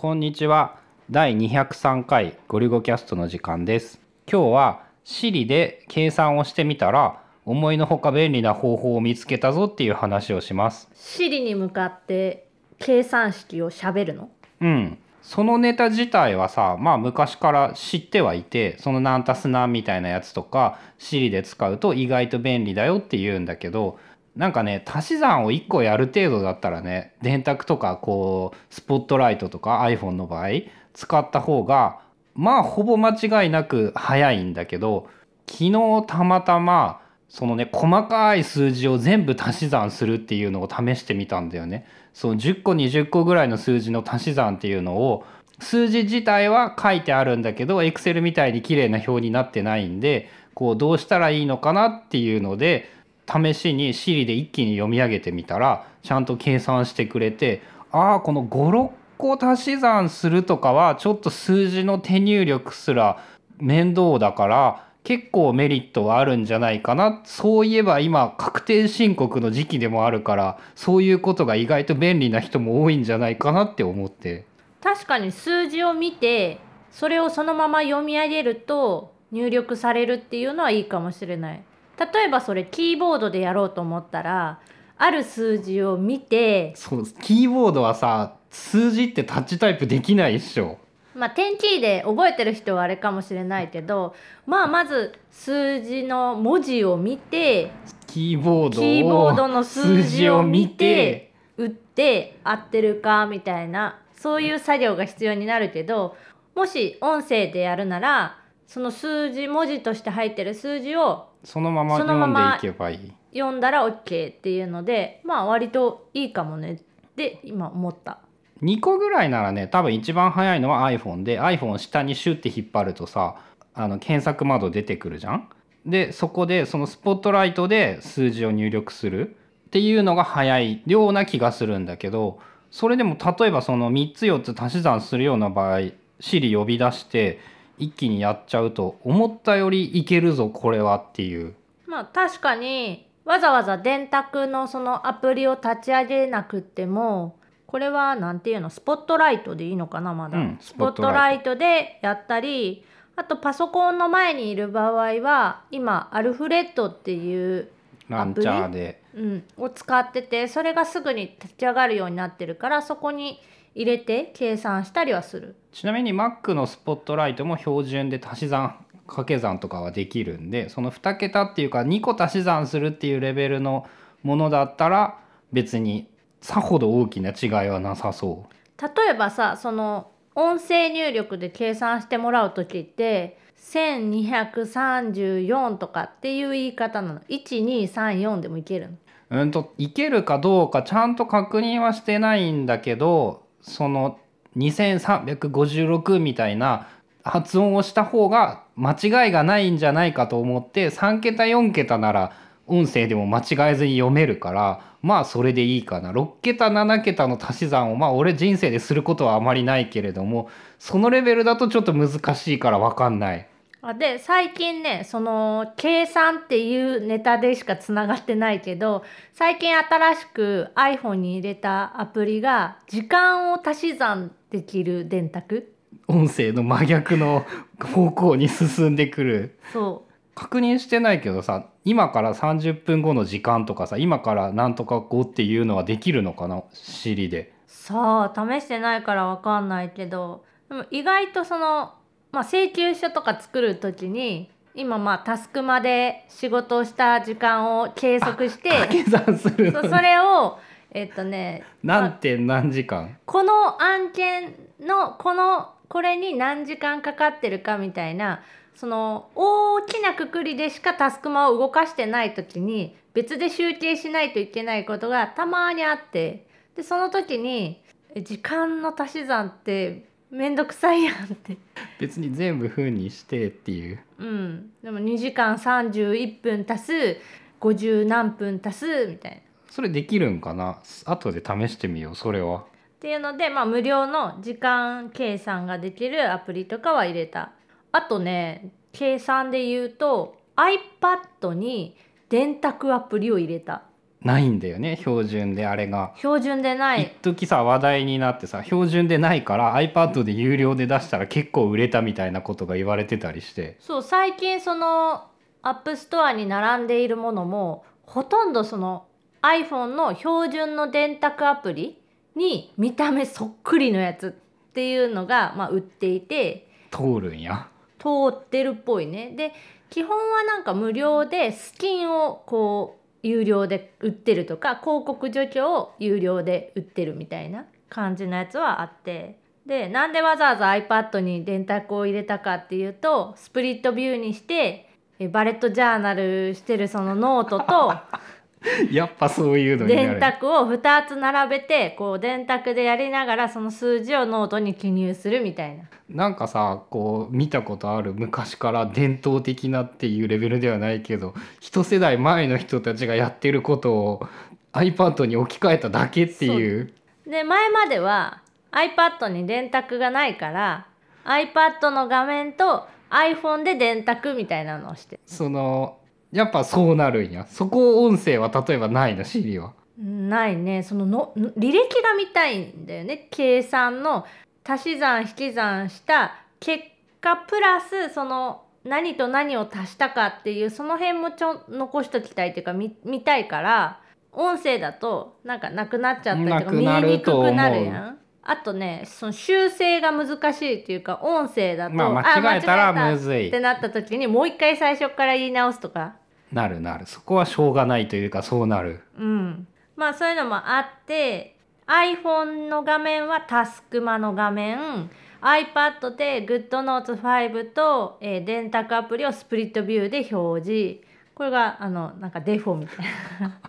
こんにちは。第203回ゴリゴキャストの時間です。今日は Siri で計算をしてみたら思いのほか便利な方法を見つけたぞっていう話をします。シリに向かって計算式をしゃべるの？うん。そのネタ自体はさまあ昔から知ってはいてその何たす何みたいなやつとか Siri で使うと意外と便利だよって言うんだけどなんかね足し算を1個やる程度だったらね電卓とかこうスポットライトとか iPhone の場合使った方がまあほぼ間違いなく早いんだけど昨日たまたまそのね細かい数字を全部足し算するっていうのを試してみたんだよね。その10個20個ぐらいの数字の足し算っていうのを数字自体は書いてあるんだけど Excel みたいに綺麗な表になってないんでこうどうしたらいいのかなっていうので試しに Siri で一気に読み上げてみたらちゃんと計算してくれてああこの56個足し算するとかはちょっと数字の手入力すら面倒だから結構メリットはあるんじゃないかな。そういえば今確定申告の時期でもあるからそういうことが意外と便利な人も多いんじゃないかなって思って。確かに数字を見てそれをそのまま読み上げると入力されるっていうのはいいかもしれない。例えばそれキーボードでやろうと思ったらある数字を見てそうキーボードはさ数字ってタッチタイプできないっしょ。まあ点キーで覚えてる人はあれかもしれないけどまあまず数字の文字を見てキーボードキーボードのを数字を見て。打って合ってるかみたいなそういう作業が必要になるけどもし音声でやるならその数字文字として入ってる数字をそのまま読んでいけばいい。読んだら OK っていうのでまあ割といいかもね。って今思った。2個ぐらいならね多分一番早いのは iPhone で iPhone を下にシュッて引っ張るとさあの検索窓出てくるじゃん？でそこでそのスポットライトで数字を入力する。っていうのが早いような気がするんだけどそれでも例えばその3つ4つ足し算するような場合 Siri 呼び出して一気にやっちゃうと思ったよりいけるぞこれはっていう。まあ確かにわざわざ電卓のそのアプリを立ち上げなくってもこれはなんていうの？スポットライトでいいのかなまだ、うんスポットライト。でやったりあとパソコンの前にいる場合は今アルフレッドっていう、ランチャーで。うん、を使っててそれがすぐに立ち上がるようになってるからそこに入れて計算したりはする。ちなみに Mac のスポットライトも標準で足し算掛け算とかはできるんでその2桁っていうか2個足し算するっていうレベルのものだったら別にさほど大きな違いはなさそ例えばさその音声入力で計算してもらう時って1234とかっていう言い方なの1234でもいけるのう。うんといけるかどうかちゃんと確認はしてないんだけどその2356みたいな発音をした方が間違いがないんじゃないかと思って3桁4桁なら音声でも間違えずに読めるからまあそれでいいかな6桁7桁の足し算をまあ俺人生ですることはあまりないけれどもそのレベルだとちょっと難しいから分かんない。あで最近ねその計算っていうネタでしかつながってないけど最近新しく iPhone に入れたアプリが時間を足し算できる電卓。音声の真逆の方向に進んでくる。そう。確認してないけどさ今から30分後の時間とかさ今からなんとか後っていうのはできるのかな Siri で。さあ試してないからわかんないけどでも意外とその、まあ、請求書とか作る時に今まあタスクまで仕事をした時間を計測して掛け算する。のそうそれをえっとね何点何時間？この案件のこのこれに何時間かかってるかみたいなその大きなくくりでしかタスクマを動かしてない時に別で集計しないといけないことがたまにあってでその時にえ時間の足し算ってめんどくさいやんって。別に全部風にしてっていう。うん、でも2時間31分足す50何分足すみたいな。それできるんかな？後で試してみようそれは。っていうので、まあ、無料の時間計算ができるアプリとかは入れた。あとね計算で言うと iPad に電卓アプリを入れたないんだよね標準であれが。標準でな一い時さ話題になってさ標準でないから iPad で有料で出したら結構売れたみたいなことが言われてたりしてそう最近その App Store に並んでいるものもほとんどその iPhone の標準の電卓アプリに見た目そっくりのやつっていうのが、まあ、売っていて通るんや。通ってるっぽいねで基本はなんか無料でスキンをこう有料で売ってるとか広告除去を有料で売ってるみたいな感じのやつはあって。でなんでわざわざ iPad に電卓を入れたかっていうと Split View にしてバレットジャーナルしてるそのノートと やっぱそういうのにな電る。卓電卓を2つ並べてこう電卓でやりながらその数字をノートに記入するみたいな。なんかさこう見たことある昔から伝統的なっていうレベルではないけど一世代前の人たちがやってることを iPad に置き換えただけっていうで前までは iPad に電卓がないから iPad の画面と iPhone で電卓みたいなのをしてそのやっぱそうなるんや。そこ音声は例えばないの Siri は。ないね。そのの履歴が見たいんだよね。計算の足し算引き算した結果プラスその何と何を足したかっていうその辺もちょ残しときたいっていうか見見たいから音声だとなんかなくなっちゃったりとなか見えにくくなるやん。あとねその修正が難しいっていうか音声だと、まあ間違えたらむずいってなった時にもう一回最初から言い直すとかなるなるそこはしょうがないというかそうなる。うん、まあそういうのもあって iPhone の画面はタスクマの画面 iPad で GoodNotes5 と、えー電卓アプリをスプリットビューで表示これがあのなんかデフォみたいな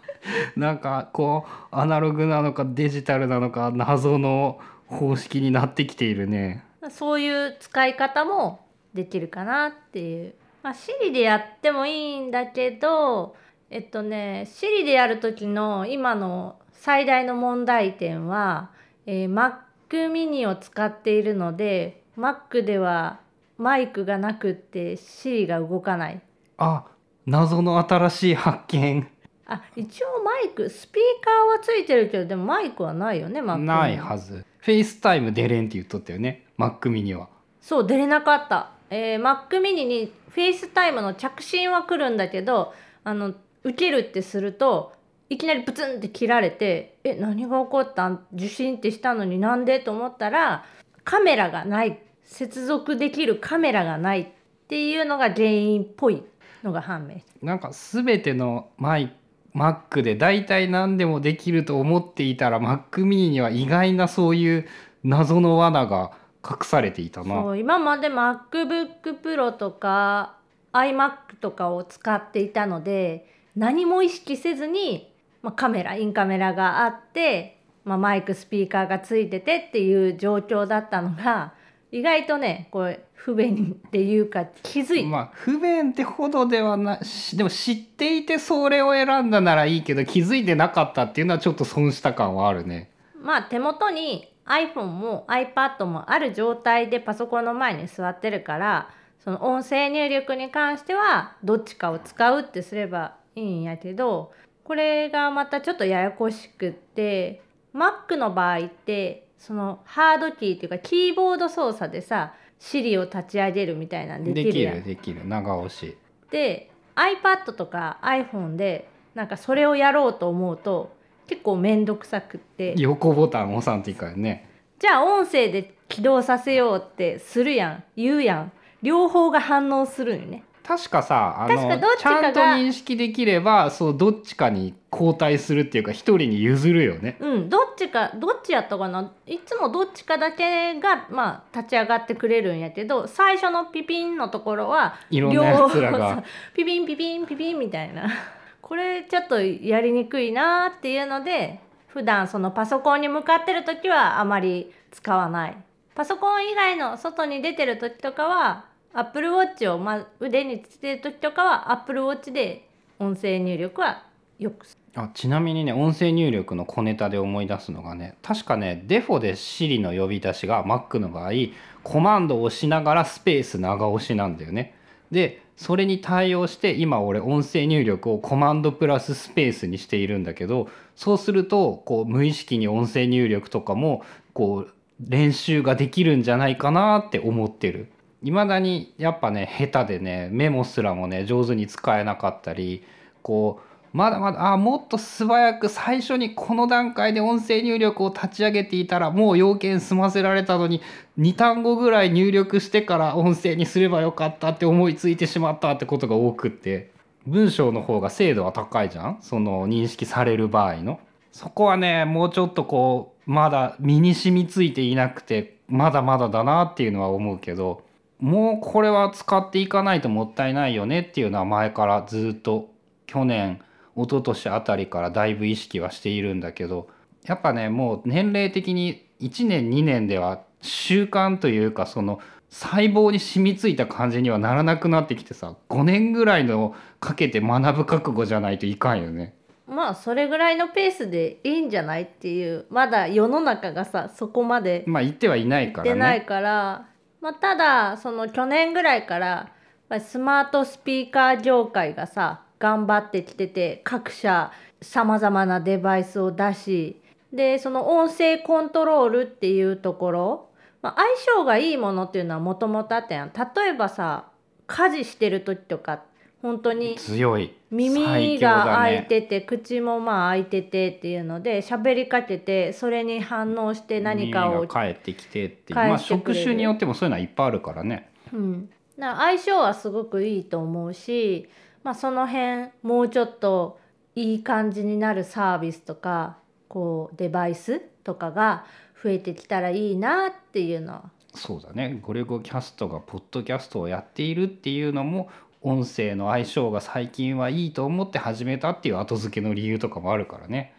なんかこうアナログなのかデジタルなのか謎の方式になってきているね。そういう使い方もできるかなっていう。まあ、Siri でやってもいいんだけどえっとね Siri でやる時の今の最大の問題点は、えー Mac mini を使っているので Mac ではマイクがなくって Siri が動かない。あ謎の新しい発見あ一応マイクスピーカーはついてるけどでもマイクはないよね Mac ないはず。 FaceTime 出れんって言っとったよね Mac mini は。そう出れなかった、えー、Mac mini に FaceTime の着信は来るんだけどあの受けるってするといきなりプツンって切られて「え何が起こったん？受信ってしたのになんで?」と思ったらカメラがない。接続できるカメラがないっていうのが原因っぽいのが判明。したなんか全てのマイ Mac で大体何でもできると思っていたら Mac mini には意外なそういう謎の罠が隠されていたな。そう今まで MacBookPro とか iMac とかを使っていたので何も意識せずに、まあ、カメラインカメラがあって、まあ、マイクスピーカーがついててっていう状況だったのが意外とねこれ不便っていうか気づいた、まあ不便ってほどではないしでも知っていてそれを選んだならいいけど気づいてなかったっていうのはちょっと損した感はあるね。まあ手元に iPhone も iPad もある状態でパソコンの前に座ってるからその音声入力に関してはどっちかを使うってすればいいんやけどこれがまたちょっとややこしくって Mac の場合ってそのハードキーっていうかキーボード操作でさ Siri を立ち上げるみたいなのででききるやんるできる長押し。で iPad とか iPhone でなんかそれをやろうと思うと結構めんどくさくって。横ボタン押さんといいからね。じゃあ音声で起動させようってするやん。言うやん。両方が反応するんよね。確かさあの確かどっちちゃんと認識できればそうどっちかに交代するっていうか一人に譲るよね。うん。どっちかどっちやったかな。いつもどっちかだけがまあ立ち上がってくれるんやけど最初のピピンのところはいろんなやつら両が方ピピンピピンピピンみたいなこれちょっとやりにくいなっていうので普段そのパソコンに向かってる時はあまり使わないパソコン以外の外に出てる時とかは Apple Watch を、ま、腕につけてる時とかは Apple Watch で音声入力はよくすあちなみにね音声入力の小ネタで思い出すのがね確かねデフォで Siri の呼び出しが Mac の場合コマンドを押しながらスペース長押しなんだよね。でそれに対応して今俺音声入力をコマンドプラススペースにしているんだけどそうするとこう無意識に音声入力とかもこう練習ができるんじゃないかなって思ってる。未だにやっぱね下手でねメモすらもね上手に使えなかったりこうまだまだあもっと素早く最初にこの段階で音声入力を立ち上げていたらもう要件済ませられたのに2単語ぐらい入力してから音声にすればよかったって思いついてしまったってことが多くって文章の方が精度は高いじゃん？その認識される場合の。そこはねもうちょっとこうまだ身に染みついていなくてまだまだだなっていうのは思うけどもうこれは使っていかないともったいないよねっていうのは前からずっと去年一昨年あたりからだいぶ意識はしているんだけどやっぱねもう年齢的に1年2年では習慣というかその細胞に染みついた感じにはならなくなってきてさ5年ぐらいのかけて学ぶ覚悟じゃないといかんよね。まあそれぐらいのペースでいいんじゃないっていうまだ世の中がさそこまでまあ言ってはいないからね。出ないから、まあ、ただその去年ぐらいからスマートスピーカー業界がさ頑張ってきてて各社さまざまなデバイスを出しでその音声コントロールっていうところ、まあ、相性がいいものっていうのはもともとあったやん。例えばさ家事してる時とか本当に強い。耳が開いてて、口もまあ開いててっていうので喋りかけてそれに反応して何かを返ってきてっていう。てくれる。職種によってもそういうのはいっぱいあるからね。うん、だ相性はすごくいいと思うし、まあ、その辺もうちょっといい感じになるサービスとかこうデバイスとかが増えてきたらいいなっていうのそうだね。ゴリゴキャストがポッドキャストをやっているっていうのも音声の相性が最近はいいと思って始めたっていう後付けの理由とかもあるからね。